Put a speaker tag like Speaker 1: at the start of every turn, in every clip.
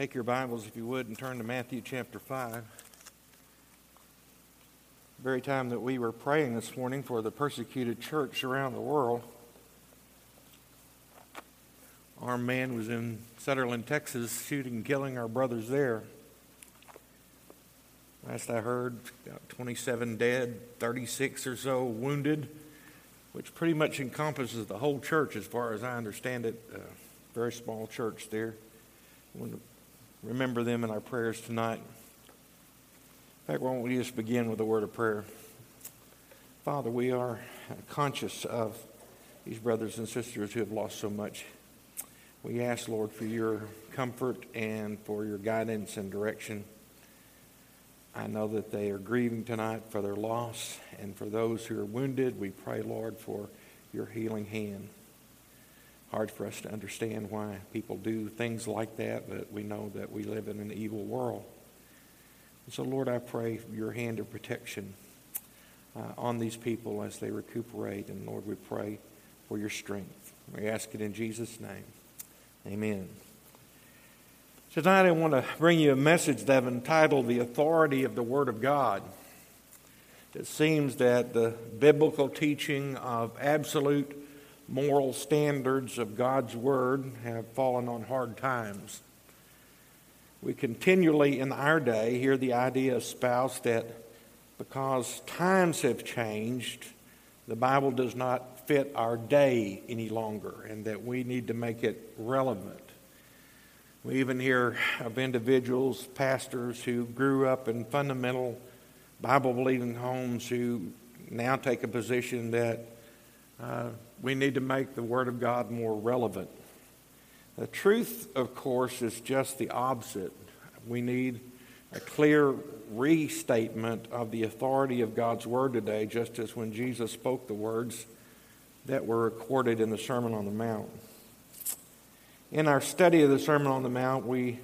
Speaker 1: Take your Bibles, if you would, and turn to Matthew chapter 5. The very time that we were praying this morning for the persecuted church around the world, our man was in Sutherland, Texas, shooting and killing our brothers there. Last I heard, got 27 dead, 36 or so wounded, which pretty much encompasses the whole church as far as I understand it. Very small church there. To remember them in our prayers tonight. In fact, why don't we just begin with a word of prayer? Father, we are conscious of these brothers and sisters who have lost so much. We ask, Lord, for your comfort and for your guidance and direction. I know that they are grieving tonight for their loss, and for those who are wounded, we pray, Lord, for your healing hand hard for us to understand why people do things like that, but we know that we live in an evil world. And so, Lord, I pray your hand of protection uh, on these people as they recuperate. And, Lord, we pray for your strength. We ask it in Jesus' name. Amen. Tonight, I want to bring you a message that I've entitled The Authority of the Word of God. It seems that the biblical teaching of absolute moral standards of God's Word have fallen on hard times. We continually in our day hear the idea espoused that because times have changed, the Bible does not fit our day any longer and that we need to make it relevant. We even hear of individuals, pastors who grew up in fundamental Bible believing homes who now take a position that uh, we need to make the Word of God more relevant. The truth, of course, is just the opposite. We need a clear restatement of the authority of God's Word today, just as when Jesus spoke the words that were recorded in the Sermon on the Mount. In our study of the Sermon on the Mount, we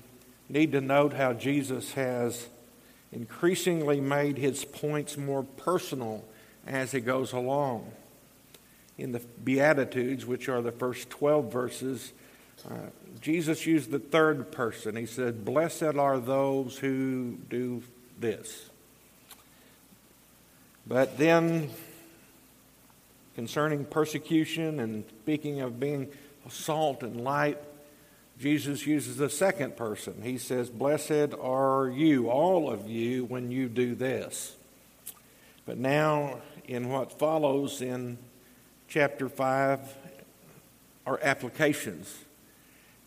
Speaker 1: need to note how Jesus has increasingly made his points more personal as he goes along in the Beatitudes, which are the first 12 verses, uh, Jesus used the third person. He said, Blessed are those who do this. But then, concerning persecution and speaking of being salt and light, Jesus uses the second person. He says, Blessed are you, all of you, when you do this. But now, in what follows in chapter 5 are applications.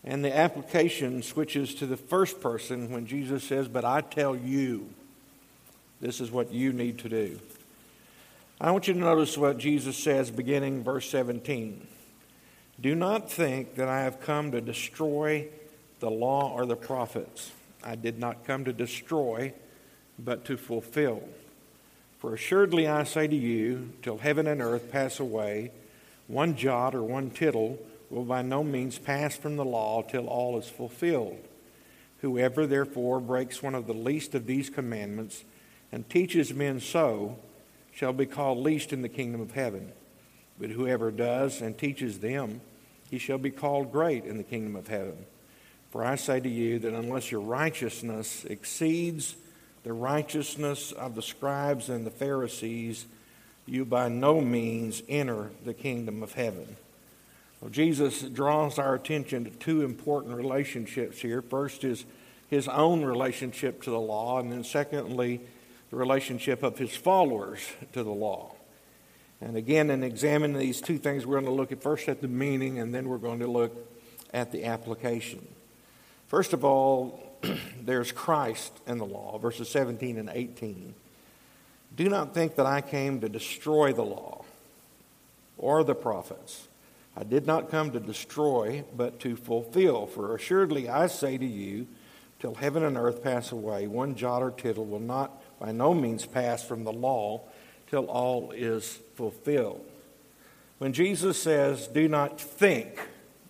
Speaker 1: And the application switches to the first person when Jesus says, But I tell you, this is what you need to do. I want you to notice what Jesus says beginning verse 17. Do not think that I have come to destroy the law or the prophets. I did not come to destroy, but to fulfill. For assuredly I say to you, till heaven and earth pass away, one jot or one tittle will by no means pass from the law till all is fulfilled. Whoever therefore breaks one of the least of these commandments and teaches men so shall be called least in the kingdom of heaven. But whoever does and teaches them, he shall be called great in the kingdom of heaven. For I say to you that unless your righteousness exceeds the righteousness of the scribes and the Pharisees, you by no means enter the kingdom of heaven. Well, Jesus draws our attention to two important relationships here. First is his own relationship to the law, and then secondly, the relationship of his followers to the law. And again, in examining these two things, we're going to look at first at the meaning, and then we're going to look at the application. First of all, there's Christ in the law, verses 17 and 18. Do not think that I came to destroy the law or the prophets. I did not come to destroy, but to fulfill. For assuredly I say to you, till heaven and earth pass away, one jot or tittle will not by no means pass from the law till all is fulfilled. When Jesus says, Do not think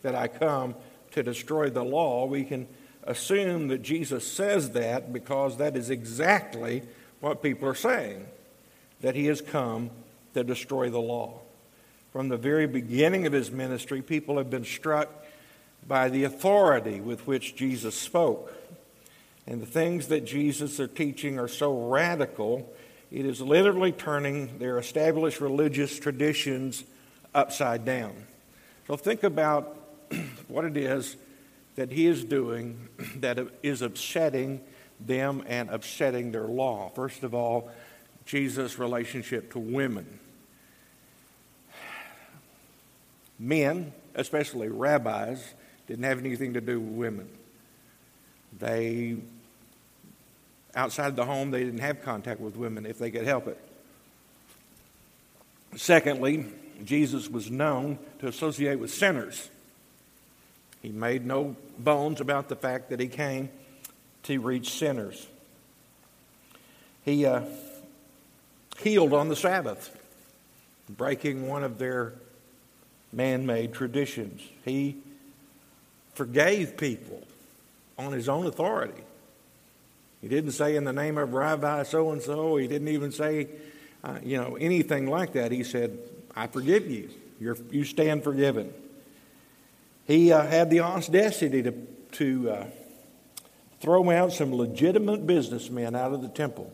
Speaker 1: that I come to destroy the law, we can assume that Jesus says that because that is exactly what people are saying that he has come to destroy the law. From the very beginning of his ministry, people have been struck by the authority with which Jesus spoke. And the things that Jesus are teaching are so radical, it is literally turning their established religious traditions upside down. So think about what it is that he is doing that is upsetting them and upsetting their law. First of all, Jesus' relationship to women. Men, especially rabbis, didn't have anything to do with women. They, outside of the home, they didn't have contact with women if they could help it. Secondly, Jesus was known to associate with sinners. He made no bones about the fact that he came to reach sinners. He uh, healed on the Sabbath, breaking one of their man made traditions. He forgave people on his own authority. He didn't say in the name of Rabbi so and so. He didn't even say, uh, you know, anything like that. He said, I forgive you. You're, you stand forgiven. He uh, had the audacity to, to uh, throw out some legitimate businessmen out of the temple.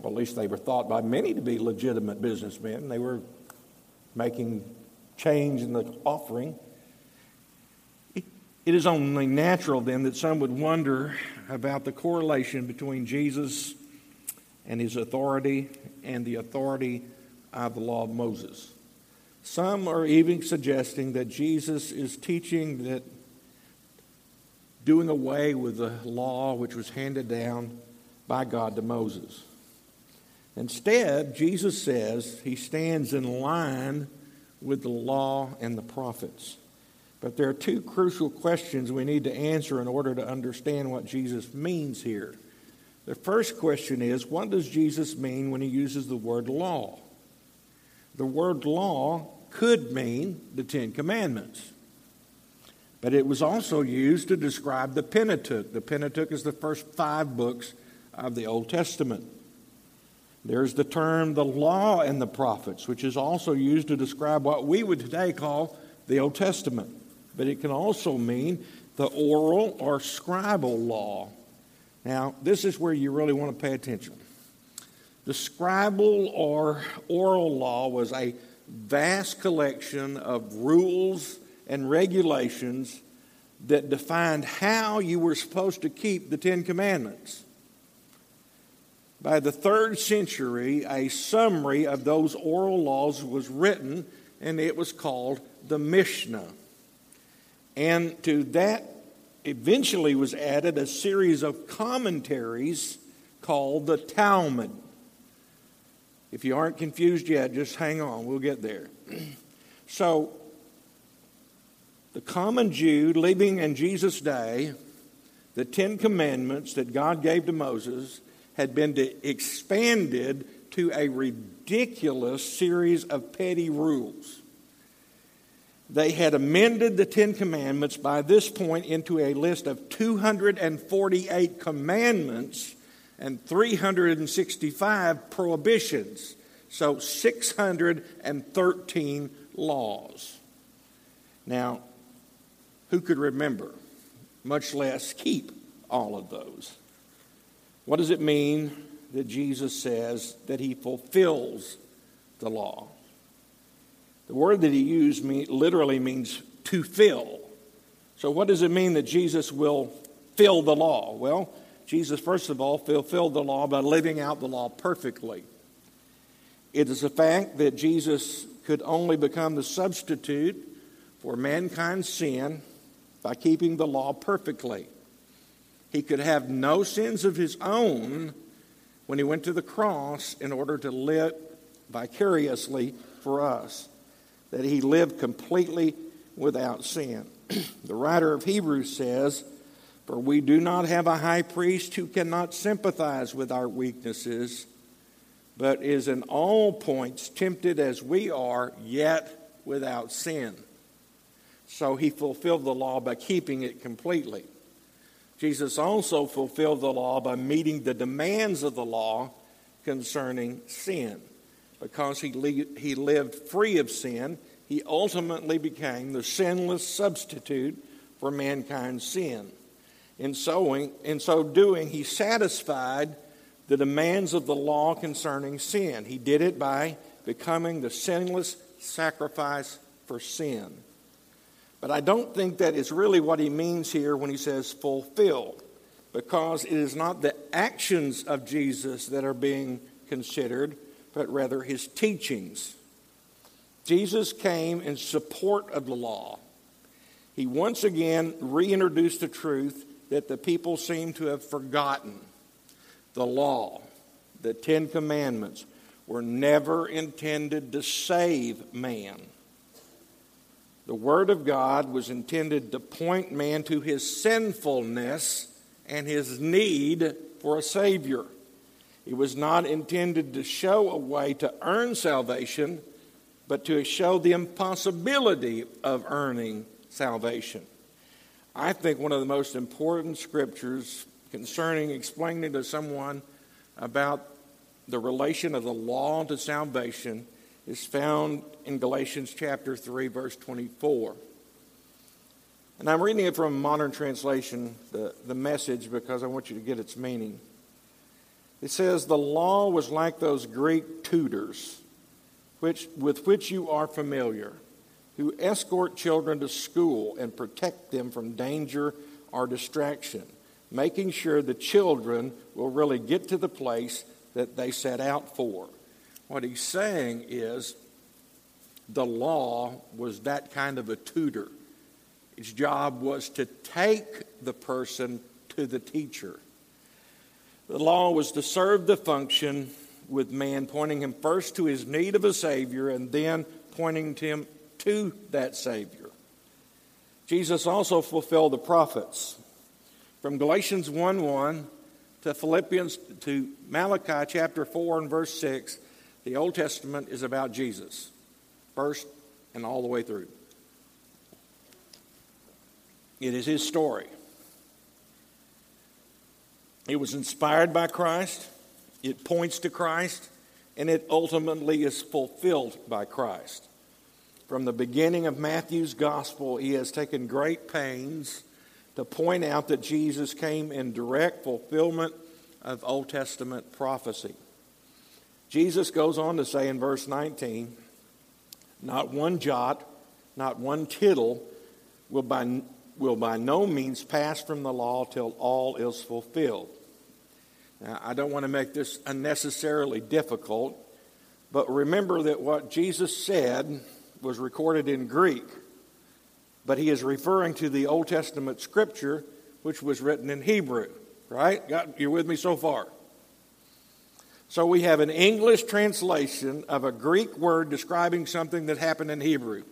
Speaker 1: Well, at least they were thought by many to be legitimate businessmen. They were making change in the offering. It is only natural then that some would wonder about the correlation between Jesus and his authority and the authority of the law of Moses. Some are even suggesting that Jesus is teaching that doing away with the law which was handed down by God to Moses. Instead, Jesus says he stands in line with the law and the prophets. But there are two crucial questions we need to answer in order to understand what Jesus means here. The first question is what does Jesus mean when he uses the word law? The word law could mean the Ten Commandments, but it was also used to describe the Pentateuch. The Pentateuch is the first five books of the Old Testament. There's the term the law and the prophets, which is also used to describe what we would today call the Old Testament but it can also mean the oral or scribal law. Now, this is where you really want to pay attention. The scribal or oral law was a vast collection of rules and regulations that defined how you were supposed to keep the Ten Commandments. By the third century, a summary of those oral laws was written, and it was called the Mishnah. And to that eventually was added a series of commentaries called the Talmud. If you aren't confused yet, just hang on, we'll get there. so, the common Jew living in Jesus' day, the Ten Commandments that God gave to Moses had been expanded to a ridiculous series of petty rules they had amended the Ten Commandments by this point into a list of 248 commandments and 365 prohibitions. So 613 laws. Now, who could remember, much less keep all of those? What does it mean that Jesus says that he fulfills the law? The word that he used mean, literally means to fill. So, what does it mean that Jesus will fill the law? Well, Jesus, first of all, fulfilled the law by living out the law perfectly. It is a fact that Jesus could only become the substitute for mankind's sin by keeping the law perfectly. He could have no sins of his own when he went to the cross in order to live vicariously for us that he lived completely without sin. the writer of Hebrews says, For we do not have a high priest who cannot sympathize with our weaknesses, but is in all points tempted as we are, yet without sin. So he fulfilled the law by keeping it completely. Jesus also fulfilled the law by meeting the demands of the law concerning sin because he, he lived free of sin, he ultimately became the sinless substitute for mankind's sin. In so, in so doing, he satisfied the demands of the law concerning sin. He did it by becoming the sinless sacrifice for sin. But I don't think that is really what he means here when he says fulfill, because it is not the actions of Jesus that are being considered, but rather his teachings. Jesus came in support of the law. He once again reintroduced the truth that the people seem to have forgotten. The law, the Ten Commandments, were never intended to save man. The Word of God was intended to point man to his sinfulness and his need for a Savior. It was not intended to show a way to earn salvation, but to show the impossibility of earning salvation. I think one of the most important scriptures concerning explaining to someone about the relation of the law to salvation is found in Galatians chapter 3, verse 24. And I'm reading it from a modern translation, the, the message, because I want you to get its meaning. It says, The law was like those Greek tutors which, with which you are familiar, who escort children to school and protect them from danger or distraction, making sure the children will really get to the place that they set out for. What he's saying is the law was that kind of a tutor. Its job was to take the person to the teacher. The law was to serve the function with man, pointing him first to his need of a Savior and then pointing him to that Savior. Jesus also fulfilled the prophets. From Galatians 1 1 to Philippians to Malachi chapter 4 and verse 6, the Old Testament is about Jesus, first and all the way through. It is his story. It was inspired by Christ, it points to Christ, and it ultimately is fulfilled by Christ. From the beginning of Matthew's gospel, he has taken great pains to point out that Jesus came in direct fulfillment of Old Testament prophecy. Jesus goes on to say in verse 19, Not one jot, not one tittle will by, will by no means pass from the law till all is fulfilled. Now, I don't want to make this unnecessarily difficult, but remember that what Jesus said was recorded in Greek, but he is referring to the Old Testament scripture, which was written in Hebrew. Right? Got, you're with me so far? So we have an English translation of a Greek word describing something that happened in Hebrew.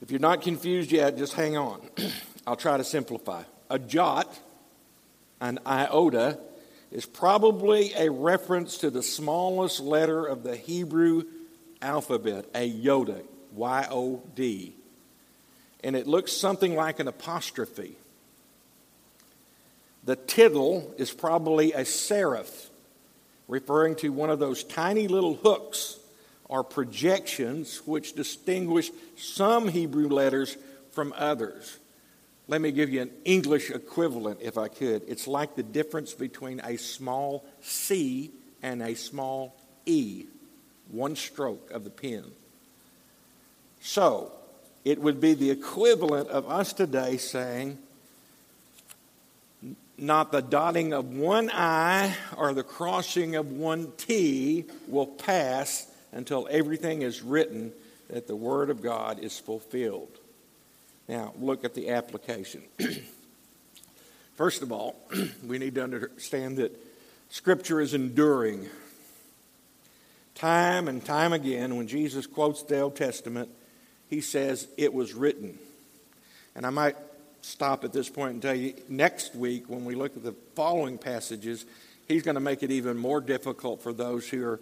Speaker 1: If you're not confused yet, just hang on. I'll try to simplify a jot, an iota, is probably a reference to the smallest letter of the Hebrew alphabet, a yod, Y O D. And it looks something like an apostrophe. The tittle is probably a serif, referring to one of those tiny little hooks or projections which distinguish some Hebrew letters from others. Let me give you an English equivalent, if I could. It's like the difference between a small C and a small E, one stroke of the pen. So, it would be the equivalent of us today saying, not the dotting of one I or the crossing of one T will pass until everything is written that the Word of God is fulfilled. Now, look at the application. First of all, we need to understand that Scripture is enduring. Time and time again, when Jesus quotes the Old Testament, he says, It was written. And I might stop at this point and tell you next week, when we look at the following passages, he's going to make it even more difficult for those who are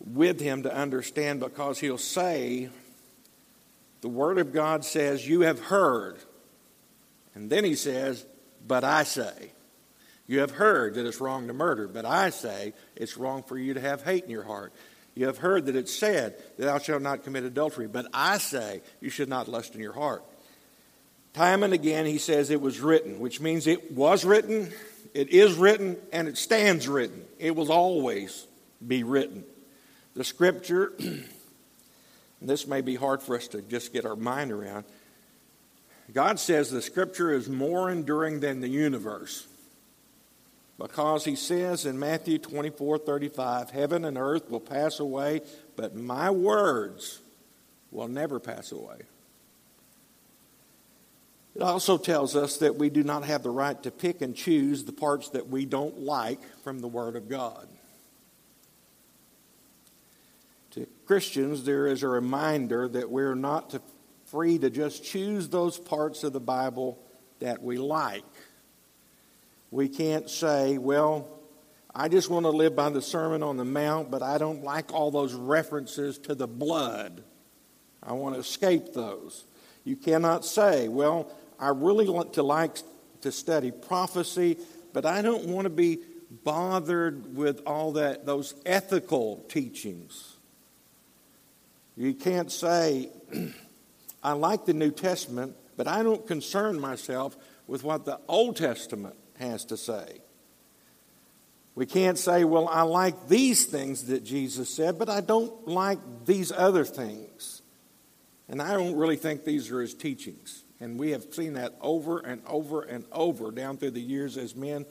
Speaker 1: with him to understand because he'll say, the Word of God says, You have heard. And then he says, But I say. You have heard that it's wrong to murder, but I say it's wrong for you to have hate in your heart. You have heard that it's said, that Thou shalt not commit adultery. But I say, You should not lust in your heart. Time and again, he says it was written, which means it was written, it is written, and it stands written. It will always be written. The scripture, this may be hard for us to just get our mind around. God says the scripture is more enduring than the universe. Because he says in Matthew 24 35, heaven and earth will pass away, but my words will never pass away. It also tells us that we do not have the right to pick and choose the parts that we don't like from the Word of God. To Christians, there is a reminder that we're not to, free to just choose those parts of the Bible that we like. We can't say, well, I just want to live by the Sermon on the Mount, but I don't like all those references to the blood. I want to escape those. You cannot say, well, I really want to like to study prophecy, but I don't want to be bothered with all that those ethical teachings. You can't say, I like the New Testament, but I don't concern myself with what the Old Testament has to say. We can't say, well, I like these things that Jesus said, but I don't like these other things. And I don't really think these are his teachings. And we have seen that over and over and over down through the years as men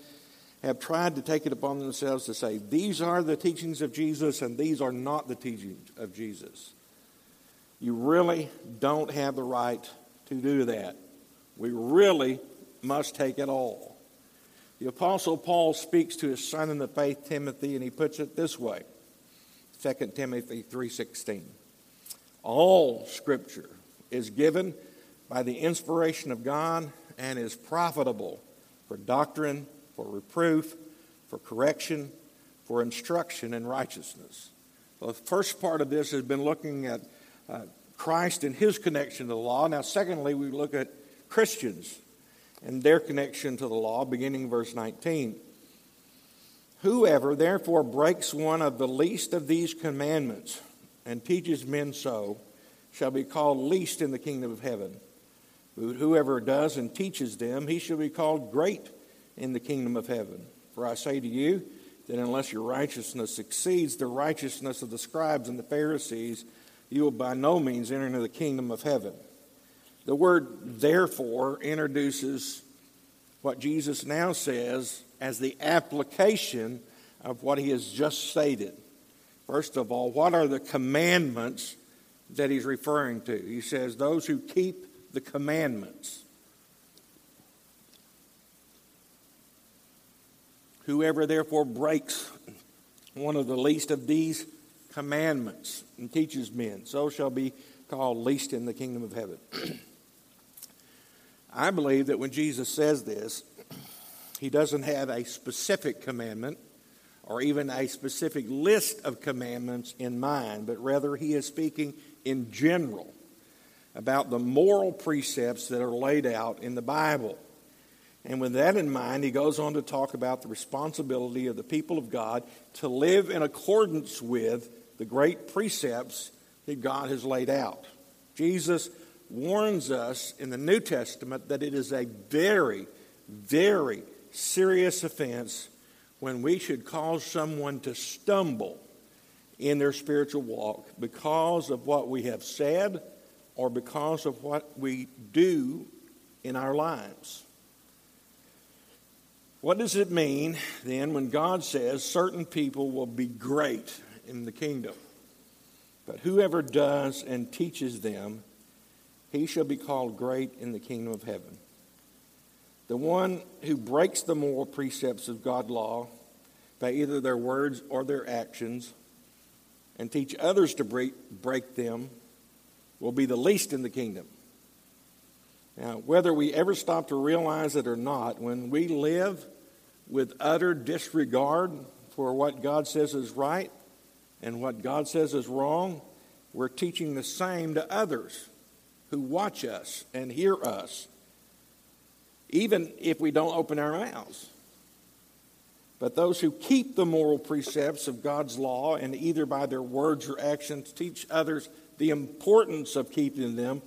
Speaker 1: have tried to take it upon themselves to say, these are the teachings of Jesus and these are not the teachings of Jesus. You really don't have the right to do that. We really must take it all. The Apostle Paul speaks to his son in the faith, Timothy, and he puts it this way 2 Timothy 3.16. All Scripture is given by the inspiration of God and is profitable for doctrine, for reproof, for correction, for instruction in righteousness. The first part of this has been looking at uh, Christ and his connection to the law. Now, secondly, we look at Christians and their connection to the law, beginning verse 19. Whoever therefore breaks one of the least of these commandments and teaches men so shall be called least in the kingdom of heaven. But whoever does and teaches them, he shall be called great in the kingdom of heaven. For I say to you that unless your righteousness exceeds the righteousness of the scribes and the Pharisees, you will by no means enter into the kingdom of heaven. The word therefore introduces what Jesus now says as the application of what he has just stated. First of all, what are the commandments that he's referring to? He says, Those who keep the commandments. Whoever therefore breaks one of the least of these commandments and teaches men, so shall be called least in the kingdom of heaven. I believe that when Jesus says this, he doesn't have a specific commandment or even a specific list of commandments in mind, but rather he is speaking in general about the moral precepts that are laid out in the Bible. And with that in mind, he goes on to talk about the responsibility of the people of God to live in accordance with the great precepts that God has laid out. Jesus warns us in the New Testament that it is a very, very serious offense when we should cause someone to stumble in their spiritual walk because of what we have said or because of what we do in our lives. What does it mean then when God says certain people will be great in the kingdom? But whoever does and teaches them he shall be called great in the kingdom of heaven. The one who breaks the moral precepts of God's law by either their words or their actions and teach others to break, break them will be the least in the kingdom. Now, whether we ever stop to realize it or not, when we live with utter disregard for what God says is right and what God says is wrong, we're teaching the same to others who watch us and hear us, even if we don't open our mouths. But those who keep the moral precepts of God's law and either by their words or actions teach others the importance of keeping them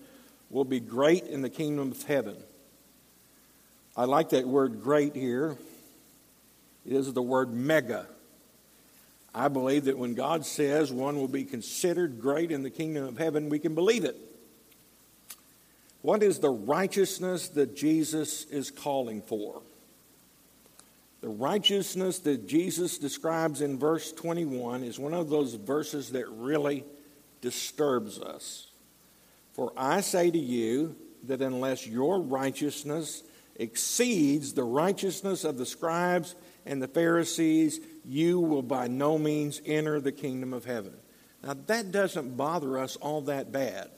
Speaker 1: will be great in the kingdom of heaven. I like that word great here. It is the word mega. I believe that when God says one will be considered great in the kingdom of heaven, we can believe it. What is the righteousness that Jesus is calling for? The righteousness that Jesus describes in verse 21 is one of those verses that really disturbs us. For I say to you that unless your righteousness exceeds the righteousness of the scribes and the Pharisees, you will by no means enter the kingdom of heaven. Now, that doesn't bother us all that bad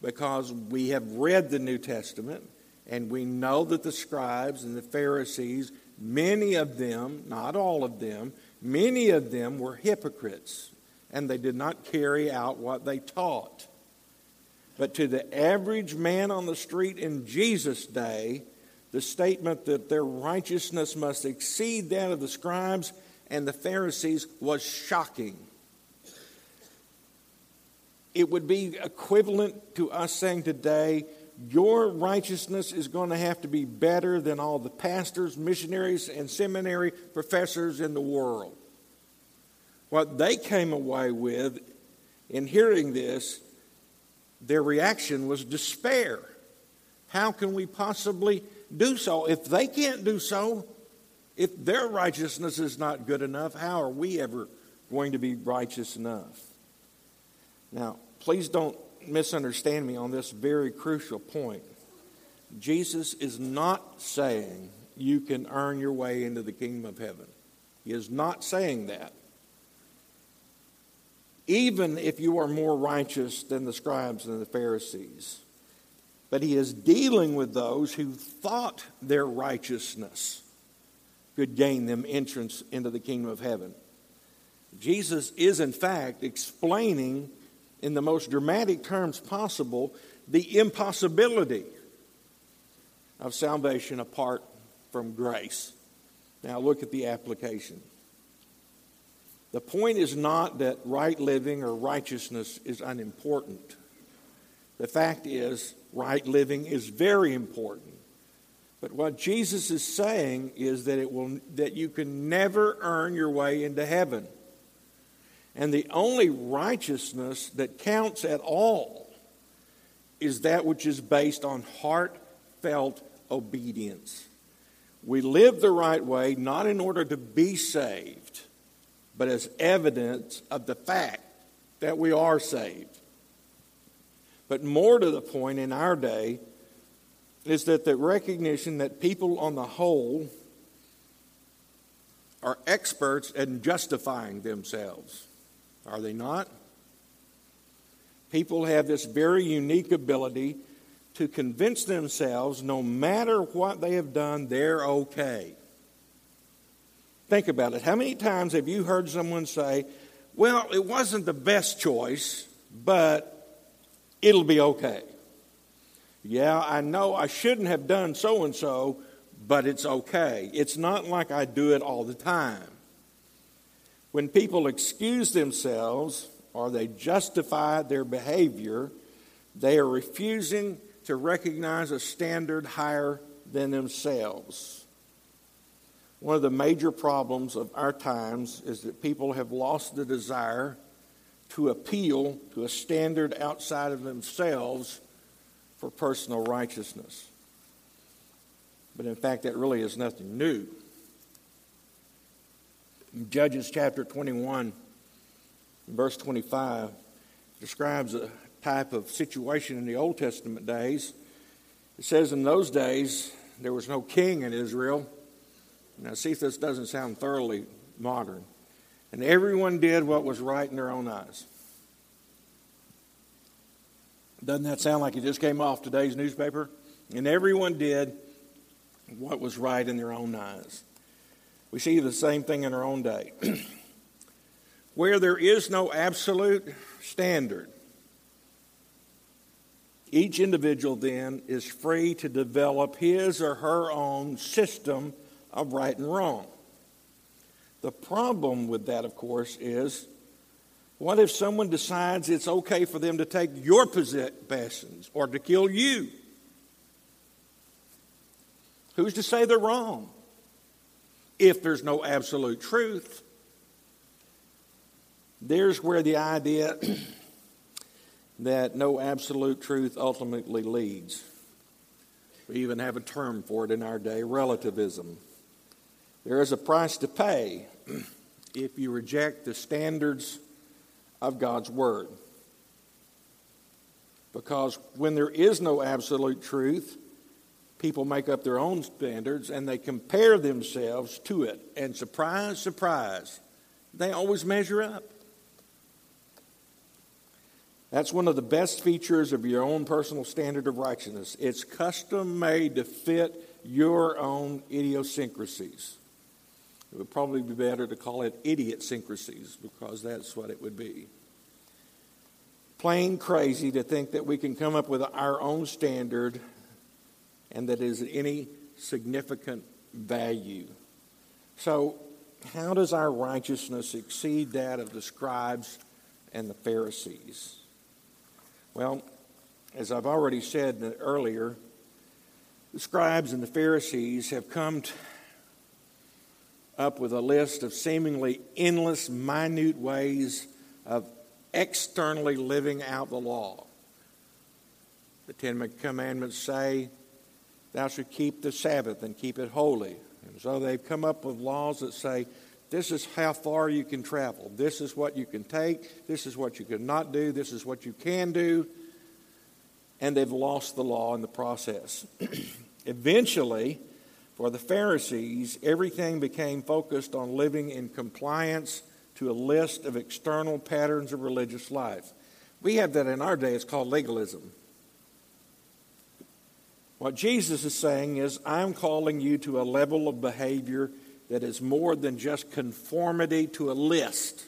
Speaker 1: because we have read the New Testament and we know that the scribes and the Pharisees, many of them, not all of them, many of them were hypocrites and they did not carry out what they taught. But to the average man on the street in Jesus' day, the statement that their righteousness must exceed that of the scribes and the Pharisees was shocking. It would be equivalent to us saying today, your righteousness is going to have to be better than all the pastors, missionaries, and seminary professors in the world. What they came away with in hearing this, their reaction was despair. How can we possibly do so. If they can't do so, if their righteousness is not good enough, how are we ever going to be righteous enough? Now, please don't misunderstand me on this very crucial point. Jesus is not saying you can earn your way into the kingdom of heaven. He is not saying that. Even if you are more righteous than the scribes and the Pharisees, but he is dealing with those who thought their righteousness could gain them entrance into the kingdom of heaven. Jesus is, in fact, explaining in the most dramatic terms possible the impossibility of salvation apart from grace. Now, look at the application. The point is not that right living or righteousness is unimportant. The fact is, right living is very important. But what Jesus is saying is that it will that you can never earn your way into heaven. And the only righteousness that counts at all is that which is based on heartfelt obedience. We live the right way not in order to be saved, but as evidence of the fact that we are saved. But more to the point in our day is that the recognition that people on the whole are experts in justifying themselves. Are they not? People have this very unique ability to convince themselves no matter what they have done, they're okay. Think about it. How many times have you heard someone say, Well, it wasn't the best choice, but it'll be okay. Yeah, I know I shouldn't have done so and so, but it's okay. It's not like I do it all the time. When people excuse themselves or they justify their behavior, they are refusing to recognize a standard higher than themselves. One of the major problems of our times is that people have lost the desire to appeal to a standard outside of themselves for personal righteousness. But in fact, that really is nothing new. In Judges chapter 21, verse 25, describes a type of situation in the Old Testament days. It says, In those days, there was no king in Israel. Now, see if this doesn't sound thoroughly modern and everyone did what was right in their own eyes. Doesn't that sound like it just came off today's newspaper? And everyone did what was right in their own eyes. We see the same thing in our own day. Where there is no absolute standard, each individual then is free to develop his or her own system of right and wrong. The problem with that, of course, is what if someone decides it's okay for them to take your possessions or to kill you? Who's to say they're wrong? If there's no absolute truth, there's where the idea that no absolute truth ultimately leads. We even have a term for it in our day relativism. There is a price to pay if you reject the standards of God's Word. Because when there is no absolute truth, people make up their own standards and they compare themselves to it. And surprise, surprise, they always measure up. That's one of the best features of your own personal standard of righteousness. It's custom made to fit your own idiosyncrasies. It would probably be better to call it idiosyncrasies because that's what it would be. Plain crazy to think that we can come up with our own standard and that is any significant value. So, how does our righteousness exceed that of the scribes and the Pharisees? Well, as I've already said earlier, the scribes and the Pharisees have come up with a list of seemingly endless, minute ways of externally living out the law. The Ten Commandments say, Thou shalt keep the Sabbath and keep it holy. And so they've come up with laws that say, this is how far you can travel. This is what you can take. This is what you cannot do. This is what you can do. And they've lost the law in the process. Eventually, for the Pharisees, everything became focused on living in compliance to a list of external patterns of religious life. We have that in our day, it's called legalism. What Jesus is saying is, I'm calling you to a level of behavior that is more than just conformity to a list.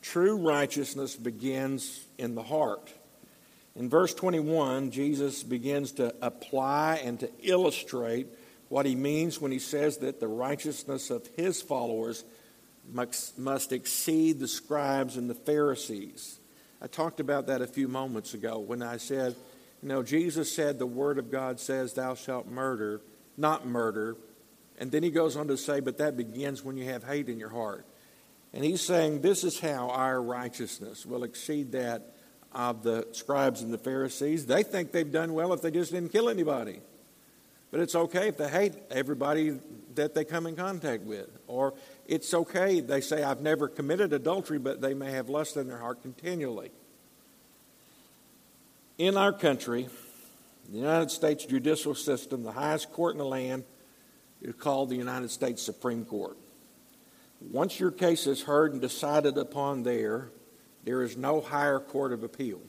Speaker 1: True righteousness begins in the heart. In verse 21, Jesus begins to apply and to illustrate what he means when he says that the righteousness of his followers must, exceed the scribes and the Pharisees. I talked about that a few moments ago when I said, you know, Jesus said the Word of God says, Thou shalt murder, not murder. And then he goes on to say, But that begins when you have hate in your heart. And he's saying, This is how our righteousness will exceed that of the scribes and the Pharisees. They think they've done well if they just didn't kill anybody. But it's okay if they hate everybody that they come in contact with. Or it's okay, they say, I've never committed adultery, but they may have lust in their heart continually. In our country, the United States judicial system, the highest court in the land is called the United States Supreme Court. Once your case is heard and decided upon there, there is no higher court of appeal.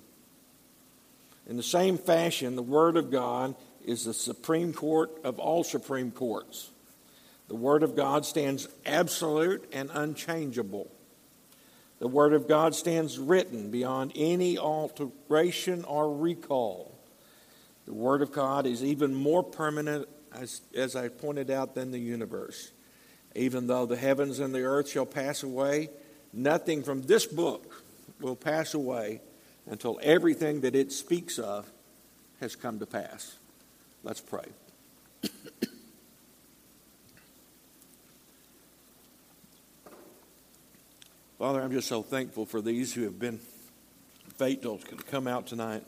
Speaker 1: In the same fashion, the Word of God is the Supreme Court of all Supreme Courts. The Word of God stands absolute and unchangeable. The Word of God stands written beyond any alteration or recall. The Word of God is even more permanent, as, as I pointed out, than the universe. Even though the heavens and the earth shall pass away, nothing from this book will pass away until everything that it speaks of has come to pass. Let's pray. Father, I'm just so thankful for these who have been faithful to come out tonight.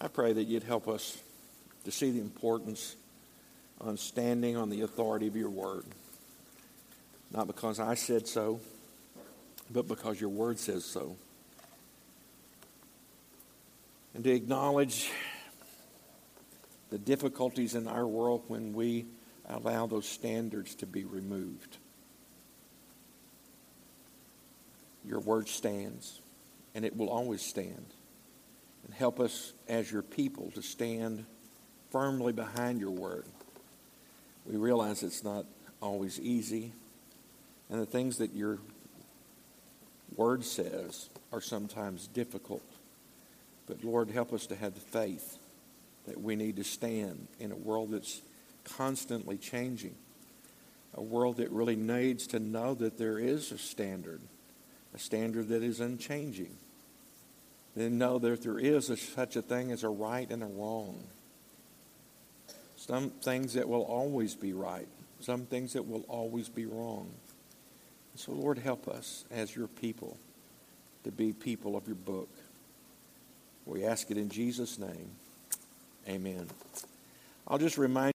Speaker 1: I pray that you'd help us to see the importance on standing on the authority of your word. Not because I said so, but because your word says so. And to acknowledge the difficulties in our world when we allow those standards to be removed. Your word stands, and it will always stand. And help us as your people to stand firmly behind your word. We realize it's not always easy, and the things that your word says are sometimes difficult. But Lord, help us to have the faith that we need to stand in a world that's constantly changing. a world that really needs to know that there is a standard, a standard that is unchanging. They know that there is a, such a thing as a right and a wrong. Some things that will always be right, some things that will always be wrong. So, Lord, help us as your people to be people of your book. We ask it in Jesus' name. Amen. I'll just remind